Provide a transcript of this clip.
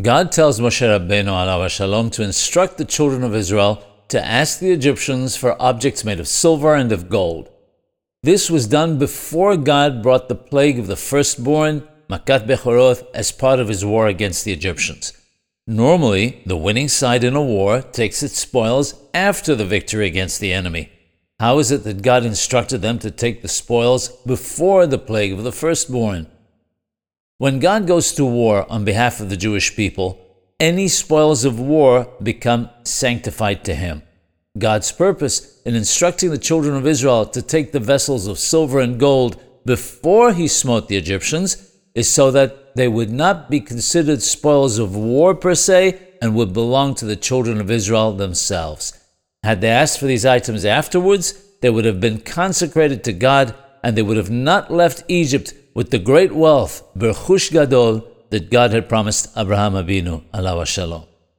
God tells Moshe Rabbeinu shalom to instruct the children of Israel to ask the Egyptians for objects made of silver and of gold. This was done before God brought the plague of the firstborn, Makat Bechoroth, as part of his war against the Egyptians. Normally, the winning side in a war takes its spoils after the victory against the enemy. How is it that God instructed them to take the spoils before the plague of the firstborn? When God goes to war on behalf of the Jewish people, any spoils of war become sanctified to him. God's purpose in instructing the children of Israel to take the vessels of silver and gold before he smote the Egyptians is so that they would not be considered spoils of war per se and would belong to the children of Israel themselves. Had they asked for these items afterwards, they would have been consecrated to God and they would have not left Egypt with the great wealth, Berchush Gadol, that God had promised Abraham Avinu, alav shalom.